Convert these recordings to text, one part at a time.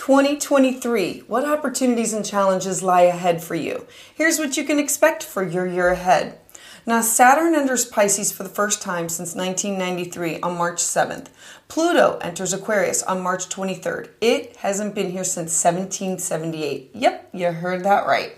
2023. What opportunities and challenges lie ahead for you? Here's what you can expect for your year ahead. Now, Saturn enters Pisces for the first time since 1993 on March 7th. Pluto enters Aquarius on March 23rd. It hasn't been here since 1778. Yep, you heard that right.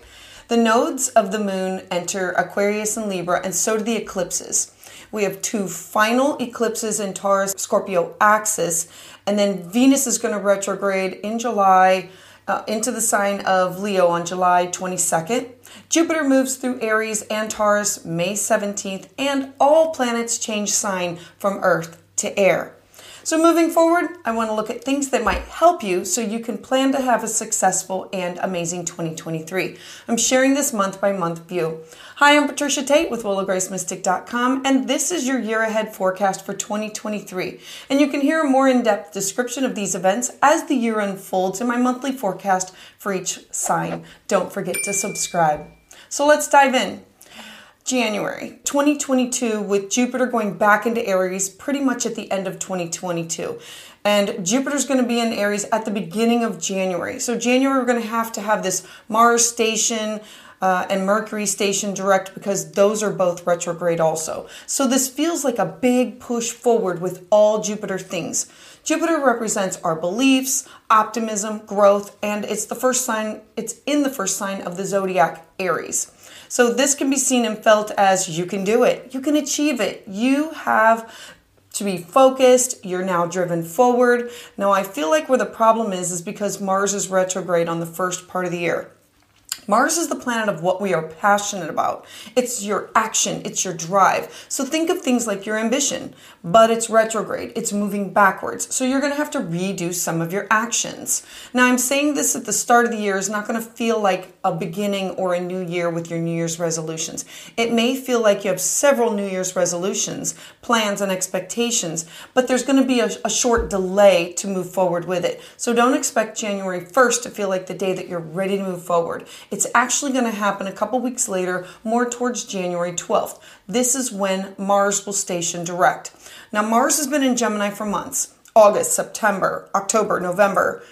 The nodes of the moon enter Aquarius and Libra, and so do the eclipses. We have two final eclipses in Taurus Scorpio axis, and then Venus is going to retrograde in July uh, into the sign of Leo on July 22nd. Jupiter moves through Aries and Taurus May 17th, and all planets change sign from Earth to air. So, moving forward, I want to look at things that might help you so you can plan to have a successful and amazing 2023. I'm sharing this month by month view. Hi, I'm Patricia Tate with WillowGraceMystic.com, and this is your year ahead forecast for 2023. And you can hear a more in depth description of these events as the year unfolds in my monthly forecast for each sign. Don't forget to subscribe. So, let's dive in. January 2022 with Jupiter going back into Aries pretty much at the end of 2022. And Jupiter's going to be in Aries at the beginning of January. So, January, we're going to have to have this Mars station uh, and Mercury station direct because those are both retrograde also. So, this feels like a big push forward with all Jupiter things. Jupiter represents our beliefs, optimism, growth, and it's the first sign, it's in the first sign of the zodiac Aries. So this can be seen and felt as you can do it. You can achieve it. You have to be focused. You're now driven forward. Now I feel like where the problem is is because Mars is retrograde on the first part of the year. Mars is the planet of what we are passionate about. It's your action, it's your drive. So think of things like your ambition, but it's retrograde, it's moving backwards. So you're going to have to redo some of your actions. Now, I'm saying this at the start of the year is not going to feel like a beginning or a new year with your New Year's resolutions. It may feel like you have several New Year's resolutions, plans, and expectations, but there's going to be a, a short delay to move forward with it. So don't expect January 1st to feel like the day that you're ready to move forward. It's actually going to happen a couple weeks later, more towards January 12th. This is when Mars will station direct. Now, Mars has been in Gemini for months August, September, October, November.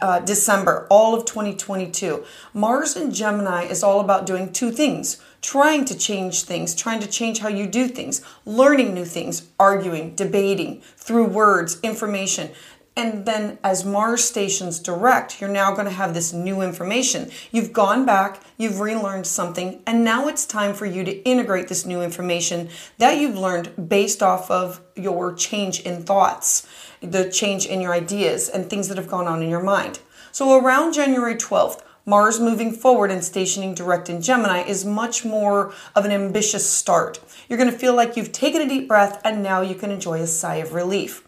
Uh, December, all of 2022. Mars in Gemini is all about doing two things trying to change things, trying to change how you do things, learning new things, arguing, debating through words, information. And then as Mars stations direct, you're now going to have this new information. You've gone back, you've relearned something, and now it's time for you to integrate this new information that you've learned based off of your change in thoughts, the change in your ideas, and things that have gone on in your mind. So around January 12th, Mars moving forward and stationing direct in Gemini is much more of an ambitious start. You're going to feel like you've taken a deep breath and now you can enjoy a sigh of relief.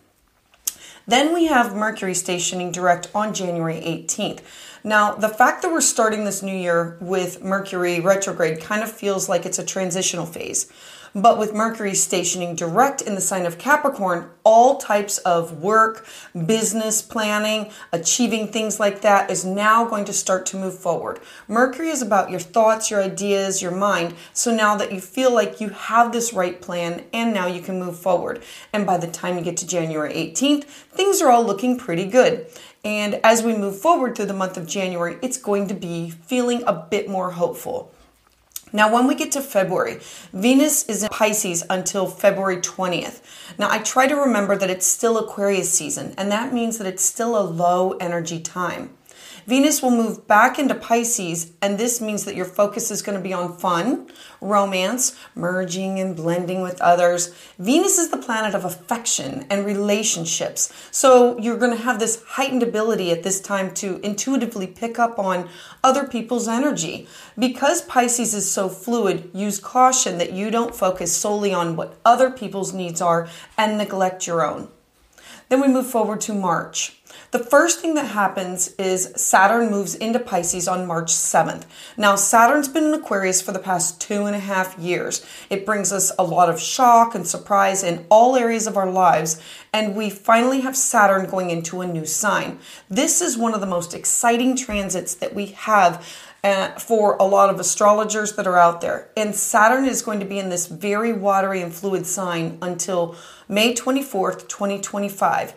Then we have Mercury stationing direct on January 18th. Now, the fact that we're starting this new year with Mercury retrograde kind of feels like it's a transitional phase. But with Mercury stationing direct in the sign of Capricorn, all types of work, business planning, achieving things like that is now going to start to move forward. Mercury is about your thoughts, your ideas, your mind. So now that you feel like you have this right plan and now you can move forward. And by the time you get to January 18th, things are all looking pretty good. And as we move forward through the month of January, it's going to be feeling a bit more hopeful. Now, when we get to February, Venus is in Pisces until February 20th. Now, I try to remember that it's still Aquarius season, and that means that it's still a low energy time. Venus will move back into Pisces, and this means that your focus is going to be on fun, romance, merging and blending with others. Venus is the planet of affection and relationships. So you're going to have this heightened ability at this time to intuitively pick up on other people's energy. Because Pisces is so fluid, use caution that you don't focus solely on what other people's needs are and neglect your own. Then we move forward to March. The first thing that happens is Saturn moves into Pisces on March 7th. Now, Saturn's been in Aquarius for the past two and a half years. It brings us a lot of shock and surprise in all areas of our lives, and we finally have Saturn going into a new sign. This is one of the most exciting transits that we have uh, for a lot of astrologers that are out there. And Saturn is going to be in this very watery and fluid sign until May 24th, 2025.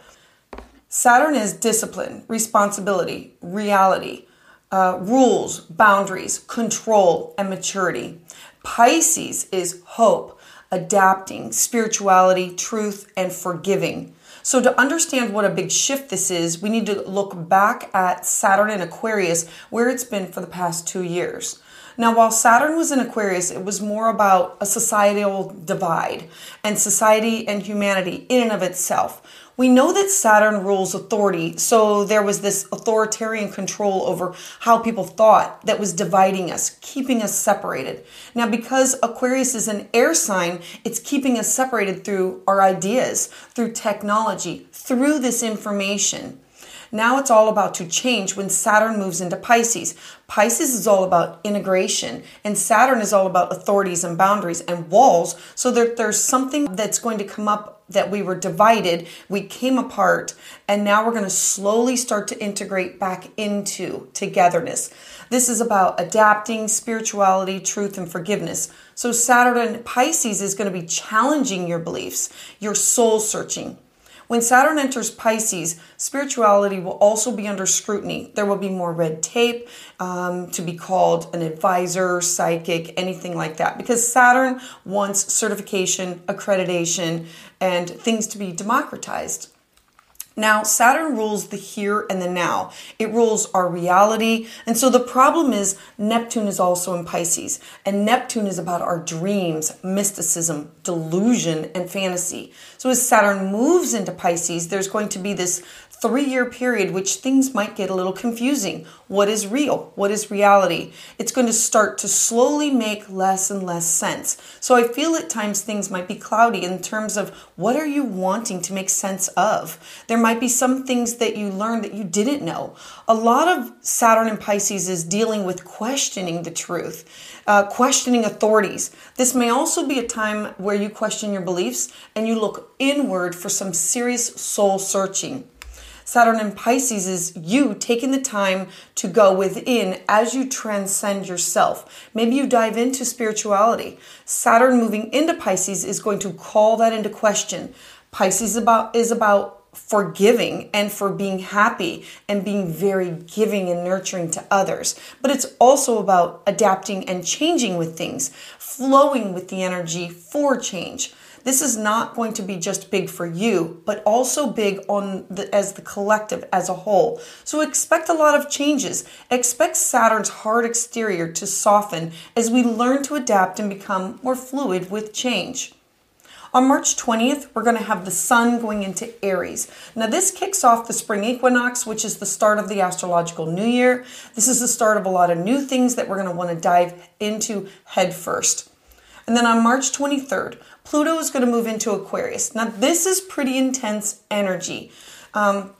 Saturn is discipline, responsibility, reality, uh, rules, boundaries, control, and maturity. Pisces is hope, adapting, spirituality, truth, and forgiving. So, to understand what a big shift this is, we need to look back at Saturn in Aquarius, where it's been for the past two years. Now, while Saturn was in Aquarius, it was more about a societal divide and society and humanity in and of itself. We know that Saturn rules authority, so there was this authoritarian control over how people thought that was dividing us, keeping us separated. Now, because Aquarius is an air sign, it's keeping us separated through our ideas, through technology, through this information. Now it's all about to change when Saturn moves into Pisces. Pisces is all about integration, and Saturn is all about authorities and boundaries and walls. So there, there's something that's going to come up that we were divided, we came apart, and now we're going to slowly start to integrate back into togetherness. This is about adapting spirituality, truth, and forgiveness. So, Saturn Pisces is going to be challenging your beliefs, your soul searching. When Saturn enters Pisces, spirituality will also be under scrutiny. There will be more red tape um, to be called an advisor, psychic, anything like that, because Saturn wants certification, accreditation, and things to be democratized. Now, Saturn rules the here and the now. It rules our reality. And so the problem is Neptune is also in Pisces. And Neptune is about our dreams, mysticism, delusion, and fantasy. So as Saturn moves into Pisces, there's going to be this three year period, which things might get a little confusing. What is real? What is reality? It's going to start to slowly make less and less sense. So I feel at times things might be cloudy in terms of what are you wanting to make sense of? There might be some things that you learned that you didn't know. A lot of Saturn and Pisces is dealing with questioning the truth, uh, questioning authorities. This may also be a time where you question your beliefs and you look inward for some serious soul searching. Saturn in Pisces is you taking the time to go within as you transcend yourself. Maybe you dive into spirituality. Saturn moving into Pisces is going to call that into question. Pisces about is about forgiving and for being happy and being very giving and nurturing to others. But it's also about adapting and changing with things, flowing with the energy for change. This is not going to be just big for you, but also big on the, as the collective as a whole. So expect a lot of changes. Expect Saturn's hard exterior to soften as we learn to adapt and become more fluid with change. On March 20th, we're going to have the sun going into Aries. Now, this kicks off the spring equinox, which is the start of the astrological new year. This is the start of a lot of new things that we're going to want to dive into head first. And then on March 23rd, Pluto is going to move into Aquarius. Now, this is pretty intense energy. Um,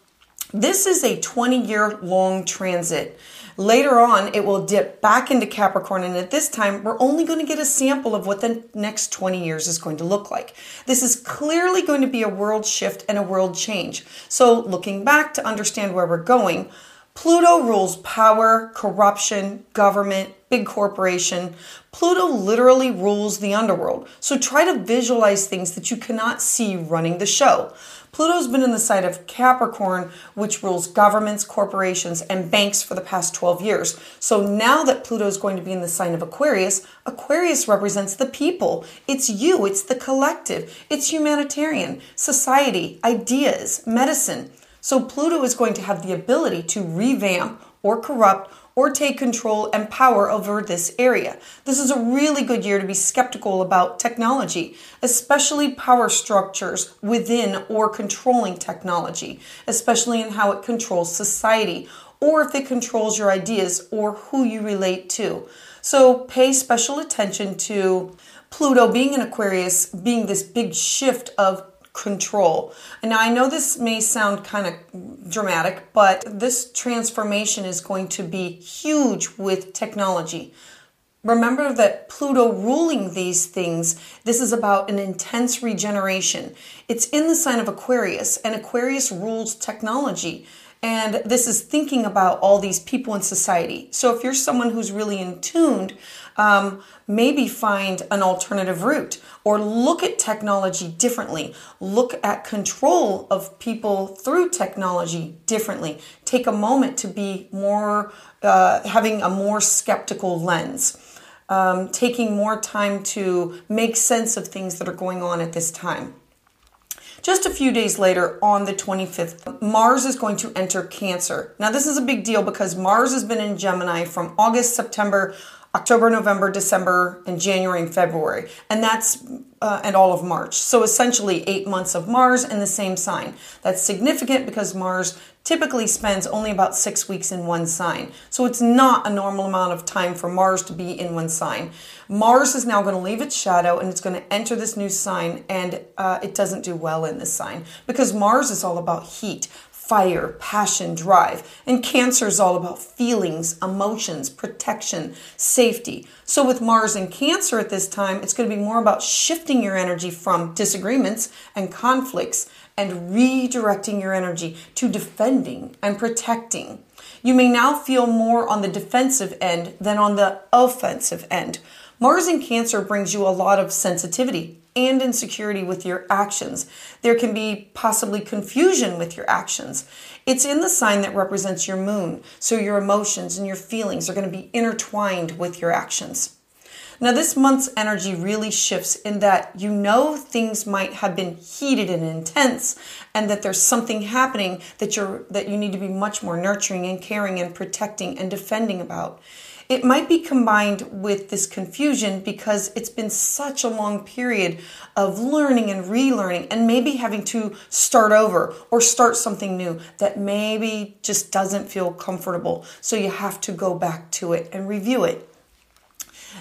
this is a 20 year long transit. Later on, it will dip back into Capricorn, and at this time, we're only going to get a sample of what the next 20 years is going to look like. This is clearly going to be a world shift and a world change. So, looking back to understand where we're going, Pluto rules power, corruption, government, big corporation. Pluto literally rules the underworld. So try to visualize things that you cannot see running the show. Pluto's been in the side of Capricorn, which rules governments, corporations, and banks for the past 12 years. So now that Pluto's going to be in the sign of Aquarius, Aquarius represents the people. It's you, it's the collective, it's humanitarian, society, ideas, medicine. So Pluto is going to have the ability to revamp or corrupt or take control and power over this area. This is a really good year to be skeptical about technology, especially power structures within or controlling technology, especially in how it controls society or if it controls your ideas or who you relate to. So pay special attention to Pluto being in Aquarius, being this big shift of control. Now I know this may sound kind of dramatic, but this transformation is going to be huge with technology. Remember that Pluto ruling these things, this is about an intense regeneration. It's in the sign of Aquarius, and Aquarius rules technology. And this is thinking about all these people in society. So if you're someone who's really in tuned Um, maybe find an alternative route or look at technology differently. Look at control of people through technology differently. Take a moment to be more, uh, having a more skeptical lens. Um, taking more time to make sense of things that are going on at this time. Just a few days later, on the 25th, Mars is going to enter Cancer. Now, this is a big deal because Mars has been in Gemini from August, September, October, November, December, and January and February. And that's uh, and all of March. So essentially, eight months of Mars in the same sign. That's significant because Mars typically spends only about six weeks in one sign. So it's not a normal amount of time for Mars to be in one sign. Mars is now going to leave its shadow and it's going to enter this new sign, and uh, it doesn't do well in this sign because Mars is all about heat fire, passion, drive. And Cancer is all about feelings, emotions, protection, safety. So, with Mars and Cancer at this time, it's going to be more about shifting your energy from disagreements and conflicts and redirecting your energy to defending and protecting. You may now feel more on the defensive end than on the offensive end. Mars in Cancer brings you a lot of sensitivity, and insecurity with your actions. There can be possibly confusion with your actions. It's in the sign that represents your moon, so your emotions and your feelings are going to be intertwined with your actions. Now, this month's energy really shifts in that you know things might have been heated and intense, and that there's something happening that you're that you need to be much more nurturing and caring and protecting and defending about. It might be combined with this confusion because it's been such a long period of learning and relearning and maybe having to start over or start something new that maybe just doesn't feel comfortable. So you have to go back to it and review it.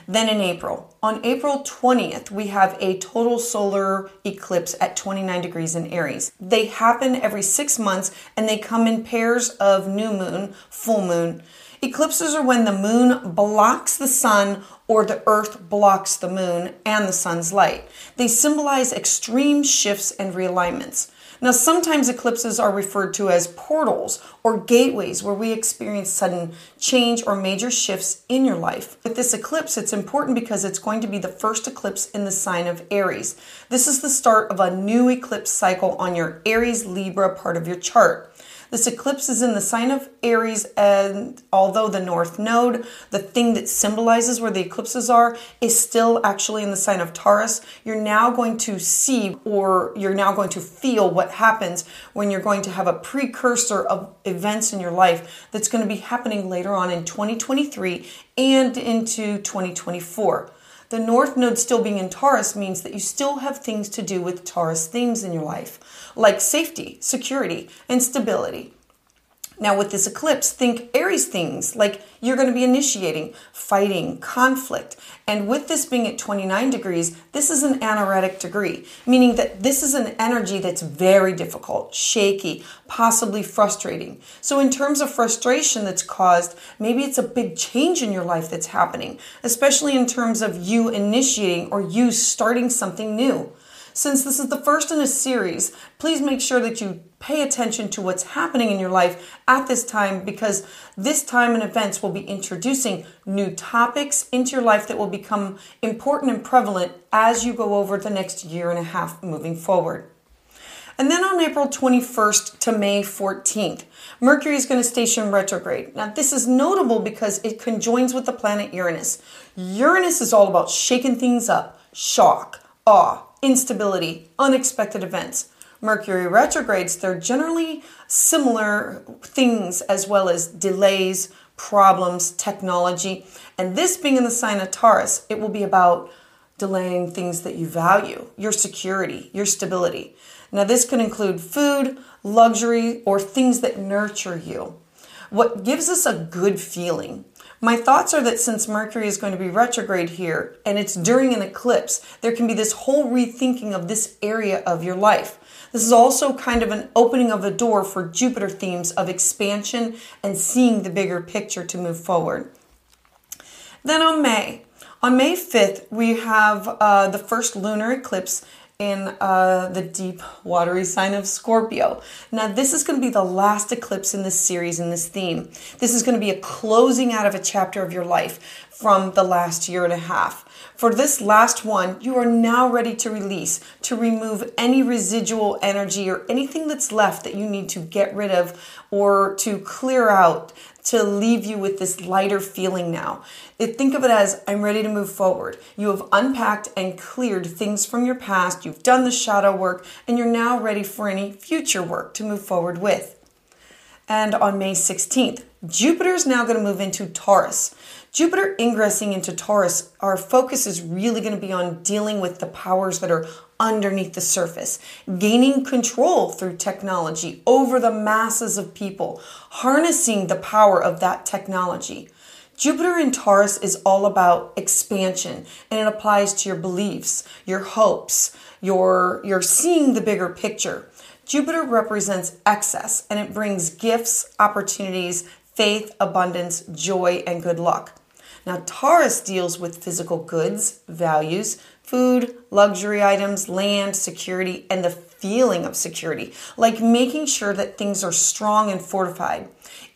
Then in April, on April 20th, we have a total solar eclipse at 29 degrees in Aries. They happen every six months and they come in pairs of new moon, full moon, Eclipses are when the moon blocks the sun or the earth blocks the moon and the sun's light. They symbolize extreme shifts and realignments. Now, sometimes eclipses are referred to as portals or gateways where we experience sudden change or major shifts in your life. With this eclipse, it's important because it's going to be the first eclipse in the sign of Aries. This is the start of a new eclipse cycle on your Aries Libra part of your chart. This eclipse is in the sign of Aries, and although the North Node, the thing that symbolizes where the eclipses are, is still actually in the sign of Taurus, you're now going to see or you're now going to feel what happens when you're going to have a precursor of events in your life that's going to be happening later on in 2023 and into 2024. The North Node still being in Taurus means that you still have things to do with Taurus themes in your life, like safety, security, and stability. Now, with this eclipse, think Aries things like you're going to be initiating, fighting, conflict. And with this being at 29 degrees, this is an anaretic degree, meaning that this is an energy that's very difficult, shaky, possibly frustrating. So, in terms of frustration that's caused, maybe it's a big change in your life that's happening, especially in terms of you initiating or you starting something new. Since this is the first in a series, please make sure that you pay attention to what's happening in your life at this time because this time and events will be introducing new topics into your life that will become important and prevalent as you go over the next year and a half moving forward. And then on April 21st to May 14th, Mercury is going to station retrograde. Now, this is notable because it conjoins with the planet Uranus. Uranus is all about shaking things up, shock, awe, instability, unexpected events. Mercury retrogrades, they're generally similar things as well as delays, problems, technology. And this being in the sign of Taurus, it will be about delaying things that you value, your security, your stability. Now, this can include food, luxury, or things that nurture you. What gives us a good feeling my thoughts are that since Mercury is going to be retrograde here and it's during an eclipse, there can be this whole rethinking of this area of your life. This is also kind of an opening of a door for Jupiter themes of expansion and seeing the bigger picture to move forward. Then on May, on May 5th, we have uh, the first lunar eclipse in uh, the deep watery sign of Scorpio. Now, this is going to be the last eclipse in this series, in this theme. This is going to be a closing out of a chapter of your life. from the last year and a half. For this last one, you are now ready to release, to remove any residual energy or anything that's left that you need to get rid of or to clear out to leave you with this lighter feeling now. Think of it as I'm ready to move forward. You have unpacked and cleared things from your past, you've done the shadow work, and you're now ready for any future work to move forward with. And on May 16th, Jupiter is now going to move into Taurus. Jupiter ingressing into Taurus, our focus is really going to be on dealing with the powers that are underneath the surface, gaining control through technology over the masses of people, harnessing the power of that technology. Jupiter in Taurus is all about expansion and it applies to your beliefs, your hopes, your, your seeing the bigger picture. Jupiter represents excess and it brings gifts, opportunities, faith, abundance, joy, and good luck. Now, Taurus deals with physical goods, values, food, luxury items, land, security, and the feeling of security, like making sure that things are strong and fortified.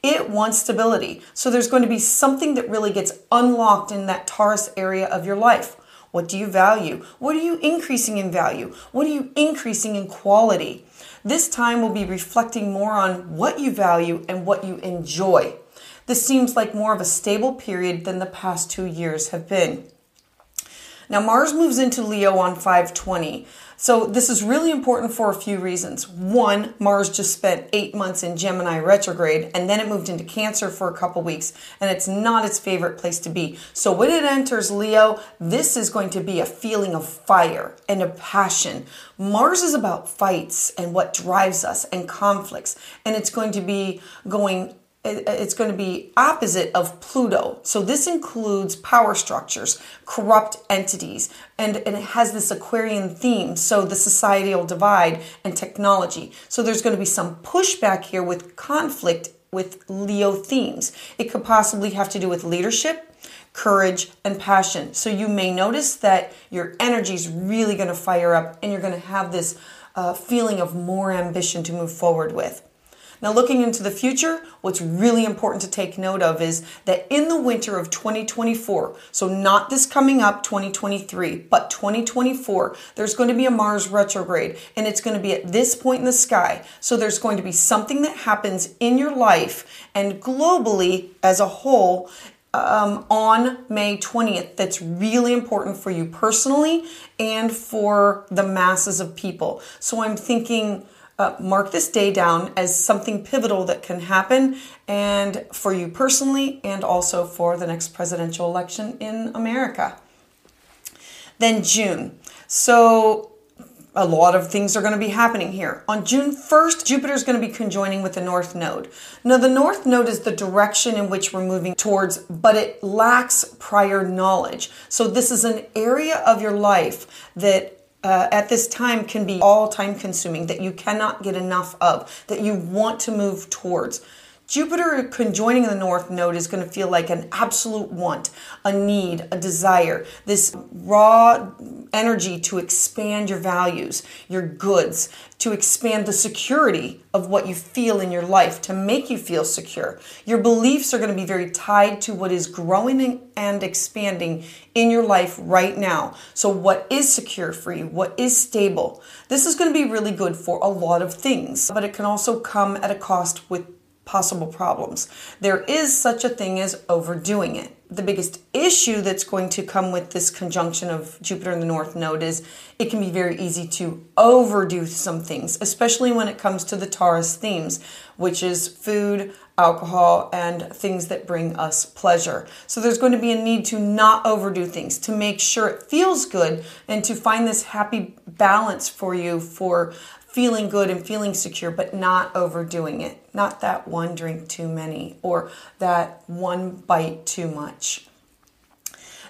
It wants stability. So there's going to be something that really gets unlocked in that Taurus area of your life. What do you value? What are you increasing in value? What are you increasing in quality? This time we'll be reflecting more on what you value and what you enjoy. This seems like more of a stable period than the past two years have been. Now, Mars moves into Leo on 520. So, this is really important for a few reasons. One, Mars just spent eight months in Gemini retrograde and then it moved into Cancer for a couple weeks, and it's not its favorite place to be. So, when it enters Leo, this is going to be a feeling of fire and a passion. Mars is about fights and what drives us and conflicts, and it's going to be going it's going to be opposite of Pluto. So this includes power structures, corrupt entities, and, and it has this Aquarian theme. So the societal divide and technology. So there's going to be some pushback here with conflict with Leo themes. It could possibly have to do with leadership, courage, and passion. So you may notice that your energy is really going to fire up and you're going to have this uh, feeling of more ambition to move forward with. Now, looking into the future, what's really important to take note of is that in the winter of 2024, so not this coming up 2023, but 2024, there's going to be a Mars retrograde and it's going to be at this point in the sky. So there's going to be something that happens in your life and globally as a whole um, on May 20th that's really important for you personally and for the masses of people. So I'm thinking uh, mark this day down as something pivotal that can happen and for you personally and also for the next presidential election in America. Then June. So a lot of things are going to be happening here. On June 1st, Jupiter is going to be conjoining with the North Node. Now, the North Node is the direction in which we're moving towards, but it lacks prior knowledge. So, this is an area of your life that uh, at this time can be all time consuming, that you cannot get enough of, that you want to move towards. Jupiter conjoining the North Node is going to feel like an absolute want, a need, a desire, this raw energy to expand your values, your goods, to expand the security of what you feel in your life, to make you feel secure. Your beliefs are going to be very tied to what is growing and expanding in your life right now. So, what is secure for you? What is stable? This is going to be really good for a lot of things, but it can also come at a cost with possible problems. There is such a thing as overdoing it. The biggest issue that's going to come with this conjunction of Jupiter in the North Node is it can be very easy to overdo some things, especially when it comes to the Taurus themes, which is food, alcohol, and things that bring us pleasure. So there's going to be a need to not overdo things, to make sure it feels good, and to find this happy balance for you for feeling good and feeling secure, but not overdoing it. Not that one drink too many or that one bite too much.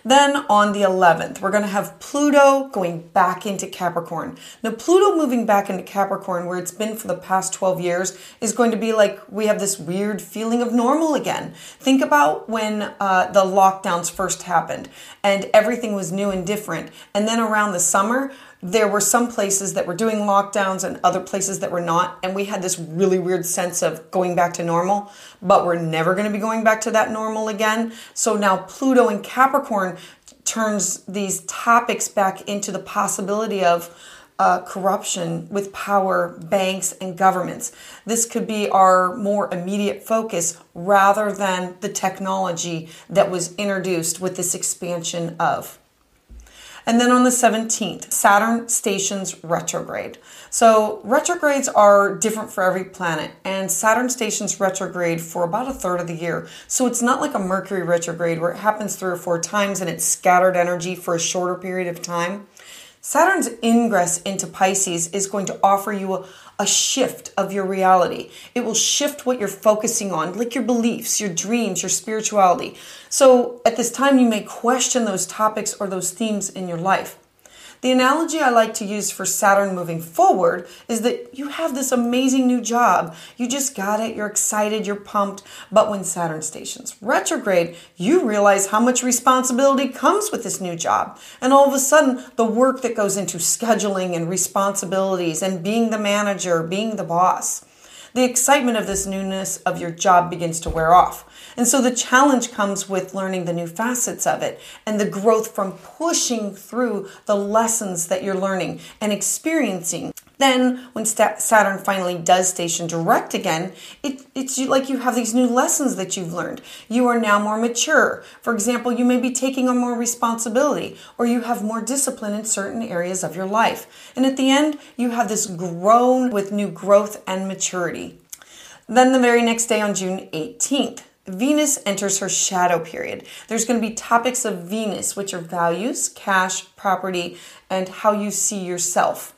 Then on the 11th, we're going to have Pluto going back into Capricorn. Now, Pluto moving back into Capricorn, where it's been for the past 12 years, is going to be like we have this weird feeling of normal again. Think about when uh, the lockdowns first happened and everything was new and different. And then around the summer, there were some places that were doing lockdowns and other places that were not. And we had this really weird sense of going back to normal, but we're never going to be going back to that normal again. So now Pluto and Capricorn turns these topics back into the possibility of uh, corruption with power, banks, and governments. This could be our more immediate focus rather than the technology that was introduced with this expansion of. And then on the 17th, Saturn stations retrograde. So retrogrades are different for every planet, and Saturn stations retrograde for about a third of the year. So it's not like a Mercury retrograde where it happens three or four times and it's scattered energy for a shorter period of time. Saturn's ingress into Pisces is going to offer you a, a, shift of your reality. It will shift what you're focusing on, like your beliefs, your dreams, your spirituality. So at this time, you may question those topics or those themes in your life. The analogy I like to use for Saturn moving forward is that you have this amazing new job. You just got it, you're excited, you're pumped. But when Saturn stations retrograde, you realize how much responsibility comes with this new job. And all of a sudden, the work that goes into scheduling and responsibilities and being the manager, being the boss the excitement of this newness of your job begins to wear off. And so the challenge comes with learning the new facets of it and the growth from pushing through the lessons that you're learning and experiencing. Then, when Saturn finally does station direct again, it, it's like you have these new lessons that you've learned. You are now more mature. For example, you may be taking on more responsibility or you have more discipline in certain areas of your life. And at the end, you have this grown with new growth and maturity. Then, the very next day on June 18th, Venus enters her shadow period. There's going to be topics of Venus, which are values, cash, property, and how you see yourself.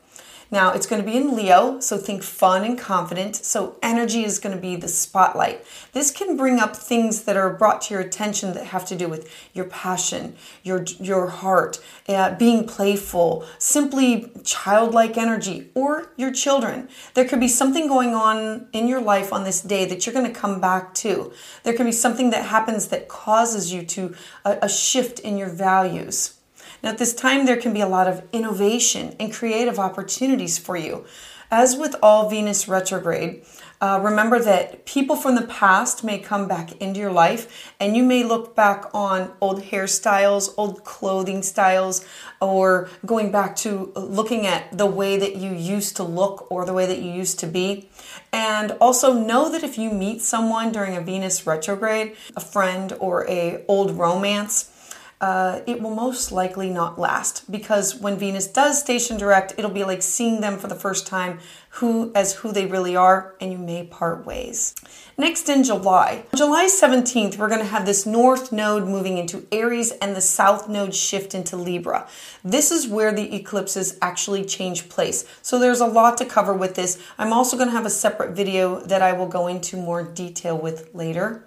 Now, it's going to be in Leo, so think fun and confident. So, energy is going to be the spotlight. This can bring up things that are brought to your attention that have to do with your passion, your, your heart, uh, being playful, simply childlike energy, or your children. There could be something going on in your life on this day that you're going to come back to. There could be something that happens that causes you to a, a shift in your values. At this time, there can be a lot of innovation and creative opportunities for you. As with all Venus retrograde, uh, remember that people from the past may come back into your life, and you may look back on old hairstyles, old clothing styles, or going back to looking at the way that you used to look or the way that you used to be. And also know that if you meet someone during a Venus retrograde, a friend or a old romance, uh, it will most likely not last because when Venus does station direct, it'll be like seeing them for the first time who as who they really are, and you may part ways. Next in July, July 17th, we're going to have this north node moving into Aries and the south node shift into Libra. This is where the eclipses actually change place. So there's a lot to cover with this. I'm also going to have a separate video that I will go into more detail with later.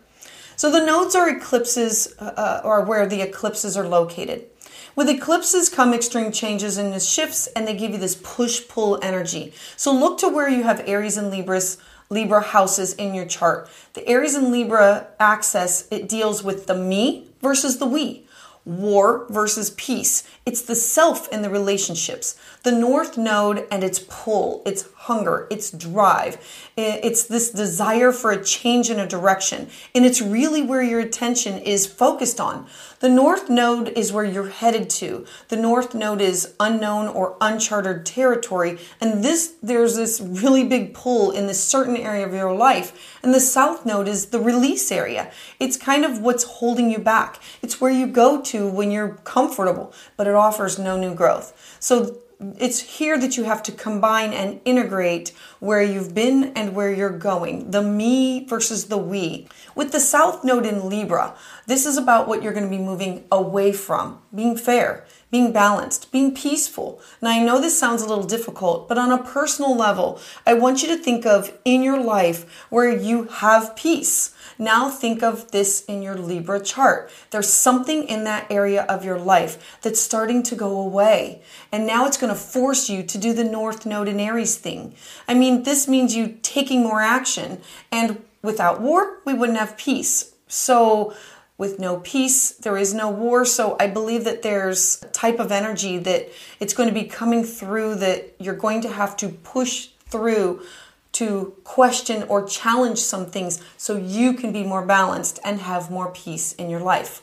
So the nodes are eclipses, uh, uh, or where the eclipses are located. With eclipses come extreme changes and shifts, and they give you this push pull energy. So look to where you have Aries and Libras. Libra houses in your chart. The Aries and Libra axis, it deals with the me versus the we war versus peace. It's the self in the relationships. The North Node and its pull, its hunger, its drive. It's this desire for a change in a direction. And it's really where your attention is focused on. The North Node is where you're headed to. The North Node is unknown or uncharted territory. And this, there's this really big pull in this certain area of your life. And the South Node is the release area. It's kind of what's holding you back. It's where you go to when you're comfortable, but it offers no new growth. So it's here that you have to combine and integrate where you've been and where you're going. The me versus the we. With the south node in libra this is about what you're going to be moving away from. Being fair being balanced being peaceful now i know this sounds a little difficult but on a personal level i want you to think of in your life where you have peace now think of this in your Libra chart. There's something in that area of your life that's starting to go away. And now it's going to force you to do the North Node in Aries thing. I mean, this means you taking more action. And without war, we wouldn't have peace. So with no peace, there is no war. So I believe that there's a type of energy that it's going to be coming through that you're going to have to push through to question or challenge some things so you can be more balanced and have more peace in your life.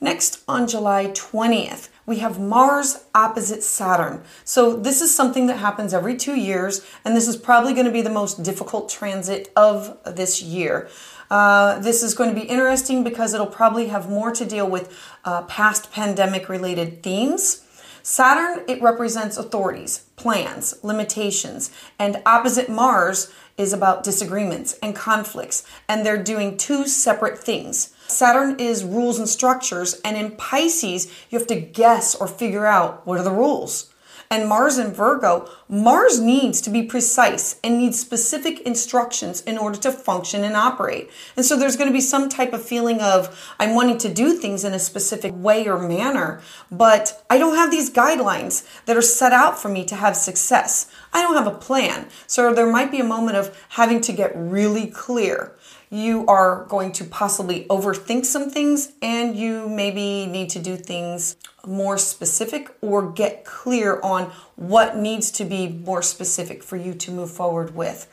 Next, on July 20th, we have Mars opposite Saturn. So, this is something that happens every two years, and this is probably going to be the most difficult transit of this year. Uh, this is going to be interesting because it'll probably have more to deal with uh, past pandemic related themes. Saturn, it represents authorities, plans, limitations, and opposite Mars is about disagreements and conflicts, and they're doing two separate things. Saturn is rules and structures, and in Pisces, you have to guess or figure out what are the rules and Mars in Virgo, Mars needs to be precise and needs specific instructions in order to function and operate. And so there's going to be some type of feeling of I'm wanting to do things in a specific way or manner, but I don't have these guidelines that are set out for me to have success. I don't have a plan. So there might be a moment of having to get really clear you are going to possibly overthink some things and you maybe need to do things more specific or get clear on what needs to be more specific for you to move forward with.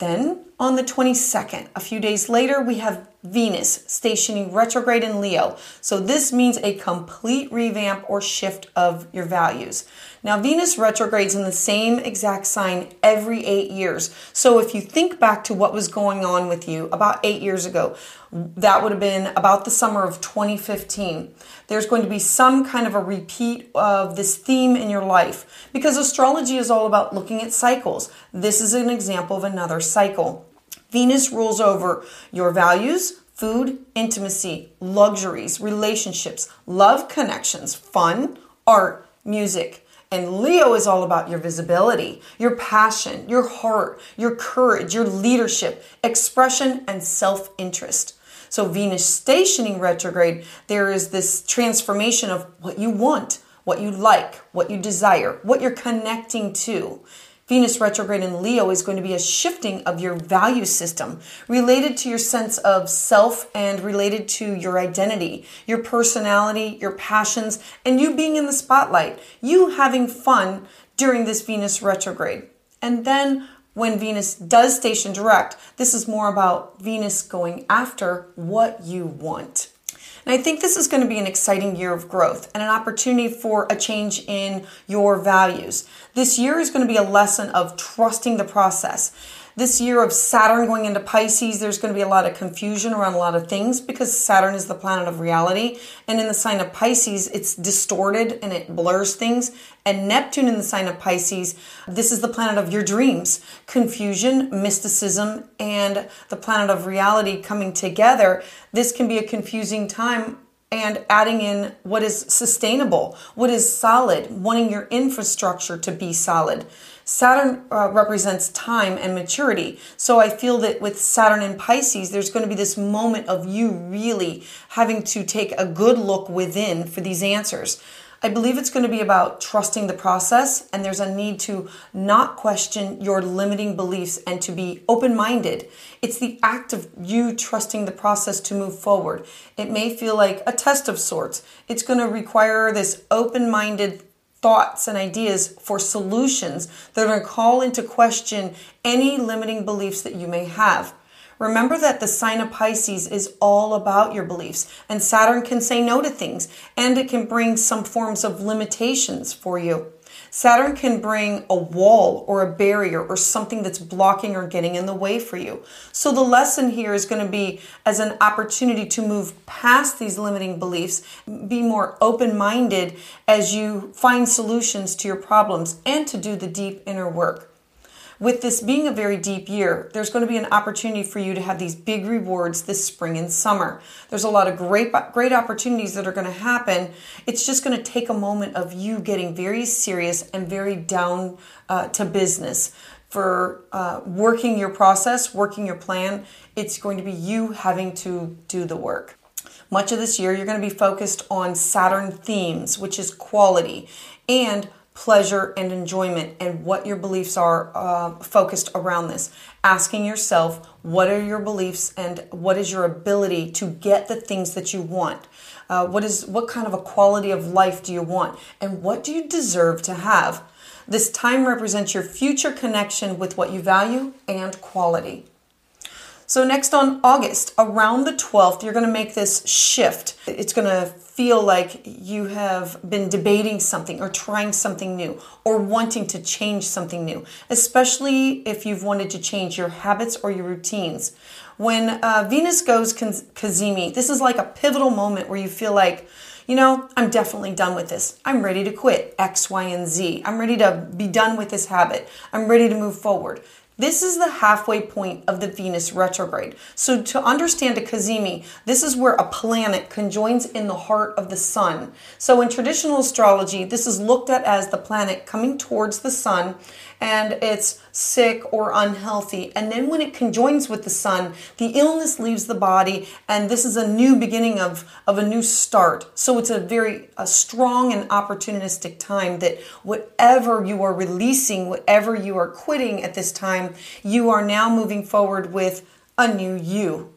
Then on the 22nd, a few days later, we have Venus stationing retrograde in Leo. So this means a complete revamp or shift of your values. Now, Venus retrogrades in the same exact sign every eight years. So if you think back to what was going on with you about eight years ago, that would have been about the summer of 2015. There's going to be some kind of a repeat of this theme in your life because astrology is all about looking at cycles. This is an example of another cycle. Venus rules over your values, food, intimacy, luxuries, relationships, love connections, fun, art, music. And Leo is all about your visibility, your passion, your heart, your courage, your leadership, expression, and self interest. So, Venus stationing retrograde, there is this transformation of what you want, what you like, what you desire, what you're connecting to. Venus retrograde in Leo is going to be a shifting of your value system related to your sense of self and related to your identity, your personality, your passions, and you being in the spotlight, you having fun during this Venus retrograde. And then when Venus does station direct, this is more about Venus going after what you want. And I think this is going to be an exciting year of growth and an opportunity for a change in your values. This year is going to be a lesson of trusting the process this year of Saturn going into Pisces, there's going to be a lot of confusion around a lot of things because Saturn is the planet of reality. And in the sign of Pisces, it's distorted and it blurs things. And Neptune in the sign of Pisces, this is the planet of your dreams, confusion, mysticism, and the planet of reality coming together. This can be a confusing time and adding in what is sustainable, what is solid, wanting your infrastructure to be solid. Saturn uh, represents time and maturity. So I feel that with Saturn in Pisces, there's going to be this moment of you really having to take a good look within for these answers. I believe it's going to be about trusting the process, and there's a need to not question your limiting beliefs and to be open minded. It's the act of you trusting the process to move forward. It may feel like a test of sorts. It's going to require this open minded thoughts and ideas for solutions that are going to call into question any limiting beliefs that you may have. Remember that the sign of Pisces is all about your beliefs, and Saturn can say no to things, and it can bring some forms of limitations for you. Saturn can bring a wall or a barrier or something that's blocking or getting in the way for you. So the lesson here is going to be as an opportunity to move past these limiting beliefs, be more open minded as you find solutions to your problems and to do the deep inner work with this being a very deep year, there's going to be an opportunity for you to have these big rewards this spring and summer. There's a lot of great great opportunities that are going to happen. It's just going to take a moment of you getting very serious and very down uh, to business for uh, working your process, working your plan. It's going to be you having to do the work. Much of this year, you're going to be focused on Saturn themes, which is quality, and pleasure, and enjoyment, and what your beliefs are uh, focused around this. Asking yourself, what are your beliefs and what is your ability to get the things that you want? Uh, what is what kind of a quality of life do you want, and what do you deserve to have? This time represents your future connection with what you value and quality. So, next on August, around the 12th, you're going to make this shift. It's going to feel like you have been debating something or trying something new or wanting to change something new, especially if you've wanted to change your habits or your routines. When uh, Venus goes Cazimi, this is like a pivotal moment where you feel like, you know, I'm definitely done with this. I'm ready to quit X, Y, and Z. I'm ready to be done with this habit. I'm ready to move forward. This is the halfway point of the Venus retrograde. So to understand a Cazimi, this is where a planet conjoins in the heart of the sun. So in traditional astrology, this is looked at as the planet coming towards the sun and it's sick or unhealthy. And then when it conjoins with the sun, the illness leaves the body, and this is a new beginning of, of a new start. So it's a very a strong and opportunistic time that whatever you are releasing, whatever you are quitting at this time, you are now moving forward with a new you.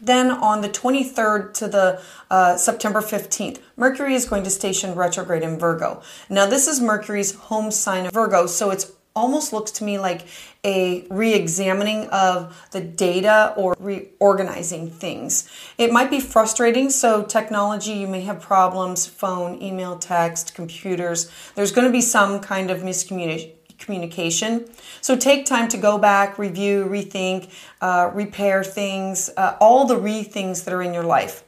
Then on the 23rd to the uh, September 15th, Mercury is going to station retrograde in Virgo. Now, this is Mercury's home sign of Virgo, so it's almost looks to me like a re-examining of the data or reorganizing things. It might be frustrating, so technology, you may have problems, phone, email, text, computers. There's going to be some kind of miscommunication communication. So take time to go back, review, rethink, uh, repair things, uh, all the re things that are in your life.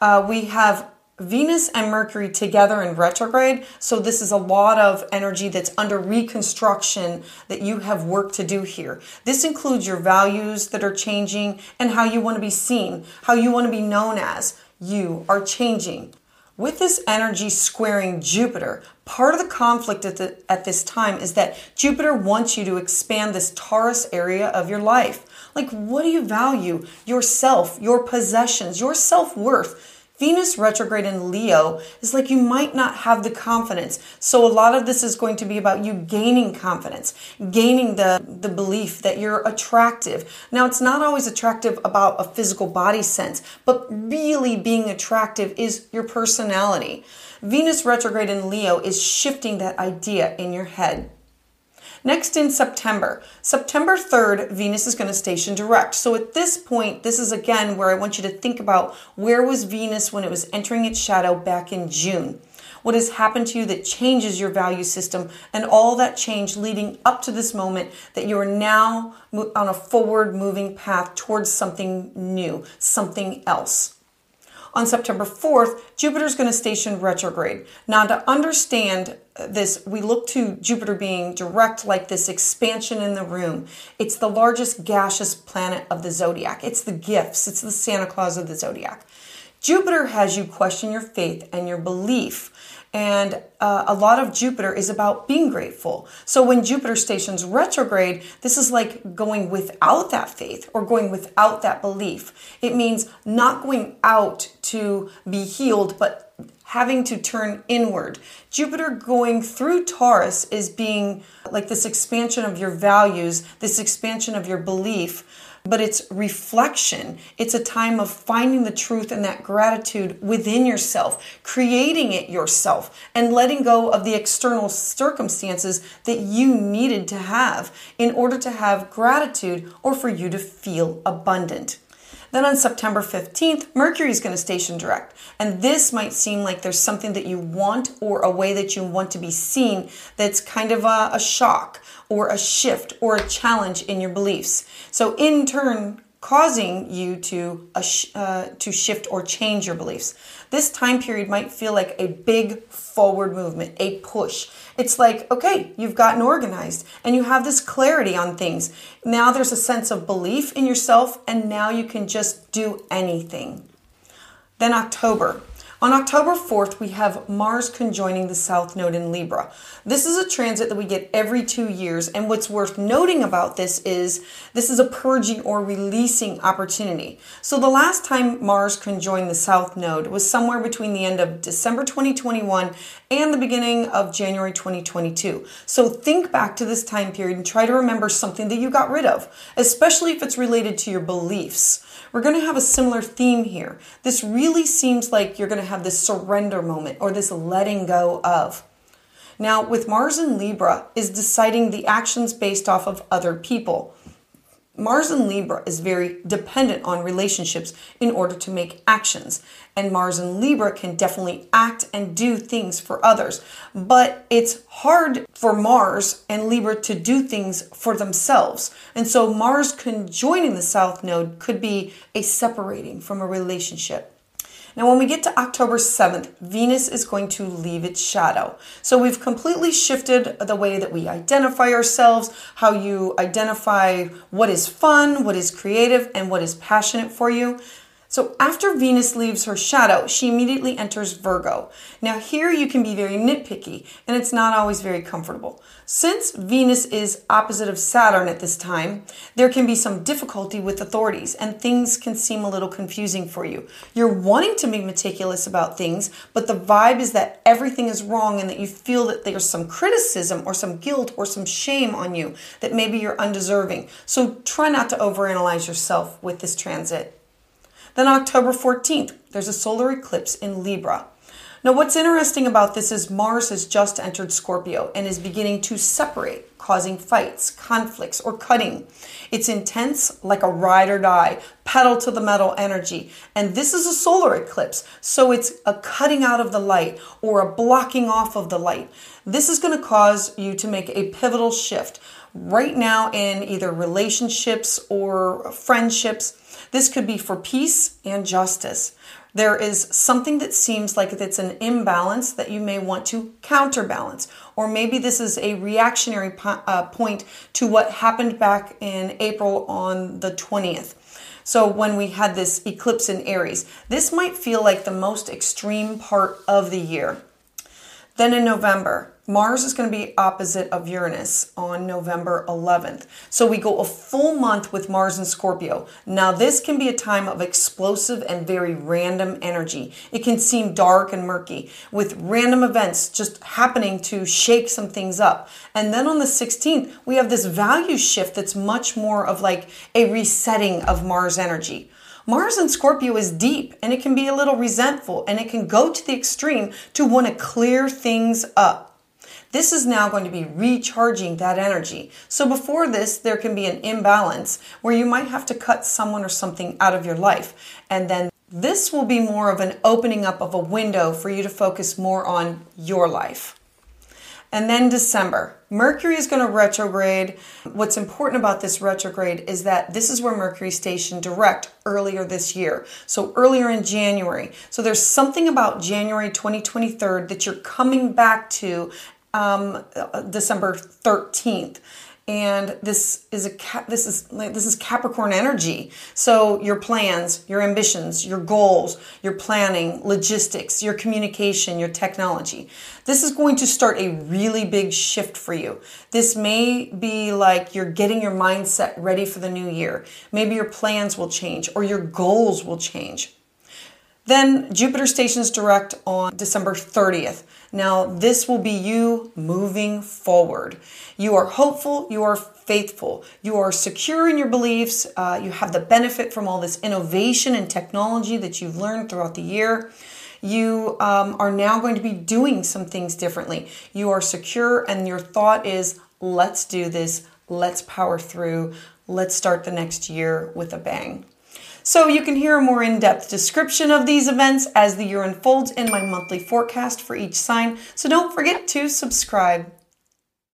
Uh, we have Venus and Mercury together in retrograde. So, this is a lot of energy that's under reconstruction that you have work to do here. This includes your values that are changing and how you want to be seen, how you want to be known as. You are changing. With this energy squaring Jupiter, part of the conflict at, the, at this time is that Jupiter wants you to expand this Taurus area of your life. Like, what do you value? Yourself, your possessions, your self worth. Venus retrograde in Leo is like you might not have the confidence. So a lot of this is going to be about you gaining confidence, gaining the, the belief that you're attractive. Now it's not always attractive about a physical body sense, but really being attractive is your personality. Venus retrograde in Leo is shifting that idea in your head. Next in September, September 3rd, Venus is going to station direct. So at this point, this is again where I want you to think about where was Venus when it was entering its shadow back in June. What has happened to you that changes your value system and all that change leading up to this moment that you are now on a forward moving path towards something new, something else on September 4th, Jupiter is going to station retrograde. Now, to understand this, we look to Jupiter being direct, like this expansion in the room. It's the largest gaseous planet of the zodiac. It's the gifts, it's the Santa Claus of the zodiac. Jupiter has you question your faith and your belief. And uh, a lot of Jupiter is about being grateful. So when Jupiter stations retrograde, this is like going without that faith or going without that belief. It means not going out to be healed, but having to turn inward. Jupiter going through Taurus is being like this expansion of your values, this expansion of your belief but it's reflection. It's a time of finding the truth and that gratitude within yourself, creating it yourself, and letting go of the external circumstances that you needed to have in order to have gratitude or for you to feel abundant. Then on September 15th, Mercury is going to station direct. And this might seem like there's something that you want or a way that you want to be seen that's kind of a, a shock or a shift or a challenge in your beliefs. So, in turn, causing you to uh, uh, to shift or change your beliefs. This time period might feel like a big forward movement, a push. It's like, okay, you've gotten organized and you have this clarity on things. Now there's a sense of belief in yourself and now you can just do anything. Then October. On October 4th, we have Mars conjoining the South Node in Libra. This is a transit that we get every two years, and what's worth noting about this is this is a purging or releasing opportunity. So the last time Mars conjoined the South Node was somewhere between the end of December 2021 and the beginning of January 2022. So think back to this time period and try to remember something that you got rid of, especially if it's related to your beliefs. We're going to have a similar theme here. This really seems like you're going to have this surrender moment or this letting go of. Now, with Mars in Libra, is deciding the actions based off of other people. Mars in Libra is very dependent on relationships in order to make actions. And Mars in Libra can definitely act and do things for others. But it's hard for Mars and Libra to do things for themselves. And so Mars conjoining the South Node could be a separating from a relationship. Now, when we get to October 7th, Venus is going to leave its shadow. So we've completely shifted the way that we identify ourselves, how you identify what is fun, what is creative, and what is passionate for you. So after Venus leaves her shadow, she immediately enters Virgo. Now, here you can be very nitpicky, and it's not always very comfortable. Since Venus is opposite of Saturn at this time, there can be some difficulty with authorities, and things can seem a little confusing for you. You're wanting to be meticulous about things, but the vibe is that everything is wrong and that you feel that there's some criticism or some guilt or some shame on you that maybe you're undeserving. So try not to overanalyze yourself with this transit. Then October 14th, there's a solar eclipse in Libra. Now, what's interesting about this is Mars has just entered Scorpio and is beginning to separate, causing fights, conflicts, or cutting. It's intense, like a ride or die, pedal to the metal energy. And this is a solar eclipse, so it's a cutting out of the light or a blocking off of the light. This is going to cause you to make a pivotal shift right now in either relationships or friendships this could be for peace and justice. There is something that seems like it's an imbalance that you may want to counterbalance. Or maybe this is a reactionary po- uh, point to what happened back in April on the 20th. So, when we had this eclipse in Aries, this might feel like the most extreme part of the year. Then in November, Mars is going to be opposite of Uranus on November 11th. So we go a full month with Mars and Scorpio. Now, this can be a time of explosive and very random energy. It can seem dark and murky with random events just happening to shake some things up. And then on the 16th, we have this value shift that's much more of like a resetting of Mars energy. Mars in Scorpio is deep and it can be a little resentful and it can go to the extreme to want to clear things up. This is now going to be recharging that energy. So before this, there can be an imbalance where you might have to cut someone or something out of your life. And then this will be more of an opening up of a window for you to focus more on your life. And then December, Mercury is going to retrograde. What's important about this retrograde is that this is where Mercury stationed direct earlier this year. So earlier in January. So there's something about January 2023 that you're coming back to um, December 13th and this is a this is this is Capricorn energy. So your plans, your ambitions, your goals, your planning, logistics, your communication, your technology. This is going to start a really big shift for you. This may be like you're getting your mindset ready for the new year. Maybe your plans will change or your goals will change. Then Jupiter stations direct on December 30th. Now, this will be you moving forward. You are hopeful, you are faithful, you are secure in your beliefs, uh, you have the benefit from all this innovation and technology that you've learned throughout the year. You um, are now going to be doing some things differently. You are secure, and your thought is, let's do this, let's power through, let's start the next year with a bang. So you can hear a more in-depth description of these events as the year unfolds in my monthly forecast for each sign. So don't forget to subscribe.